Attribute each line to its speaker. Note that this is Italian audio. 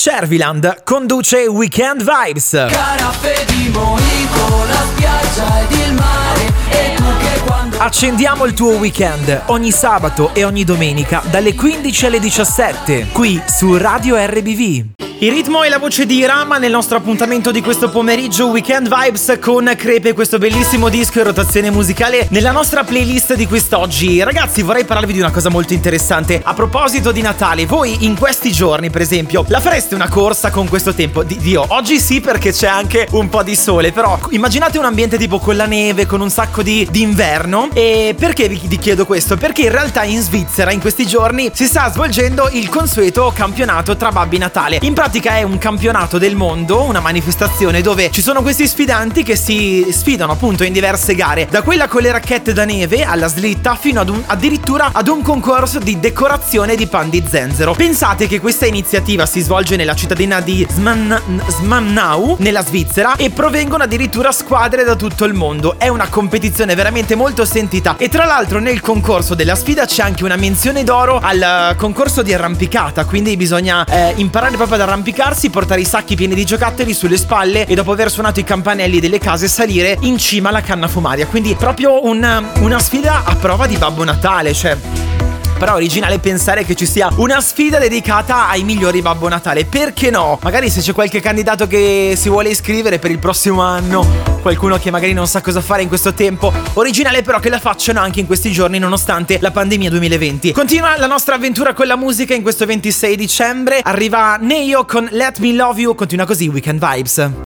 Speaker 1: Cerviland conduce Weekend Vibes.
Speaker 2: Caraffe di mojito, la spiaggia ed il mare E tu che quando
Speaker 1: Accendiamo il tuo weekend ogni sabato e ogni domenica dalle 15 alle 17 qui su Radio RBV. Il ritmo e la voce di Rama nel nostro appuntamento di questo pomeriggio Weekend Vibes con Crepe, questo bellissimo disco e rotazione musicale nella nostra playlist di quest'oggi. Ragazzi, vorrei parlarvi di una cosa molto interessante. A proposito di Natale, voi in questi giorni, per esempio, la fareste una corsa con questo tempo? Di- Dio, oggi sì perché c'è anche un po' di sole, però immaginate un ambiente tipo con la neve, con un sacco di, di inverno. E perché vi vi chiedo questo? Perché in realtà in Svizzera in questi giorni si sta svolgendo il consueto campionato tra Babbi Natale. In pratica è un campionato del mondo, una manifestazione dove ci sono questi sfidanti che si sfidano appunto in diverse gare, da quella con le racchette da neve alla slitta fino ad un, addirittura ad un concorso di decorazione di pan di zenzero. Pensate che questa iniziativa si svolge nella cittadina di Sman- Smannau, nella Svizzera, e provengono addirittura squadre da tutto il mondo. È una competizione veramente molto sentita e tra l'altro nel concorso della sfida c'è anche una menzione d'oro al concorso di arrampicata, quindi bisogna eh, imparare proprio ad arrampicarsi, portare i sacchi pieni di giocattoli sulle spalle e dopo aver suonato i campanelli delle case salire in cima alla canna fumaria. Quindi proprio una, una sfida a prova di Babbo Natale, cioè però è originale pensare che ci sia una sfida dedicata ai migliori Babbo Natale. Perché no? Magari se c'è qualche candidato che si vuole iscrivere per il prossimo anno, qualcuno che magari non sa cosa fare in questo tempo. Originale però che la facciano anche in questi giorni nonostante la pandemia 2020. Continua la nostra avventura con la musica in questo 26 dicembre. Arriva Neo con Let Me Love You. Continua così Weekend Vibes.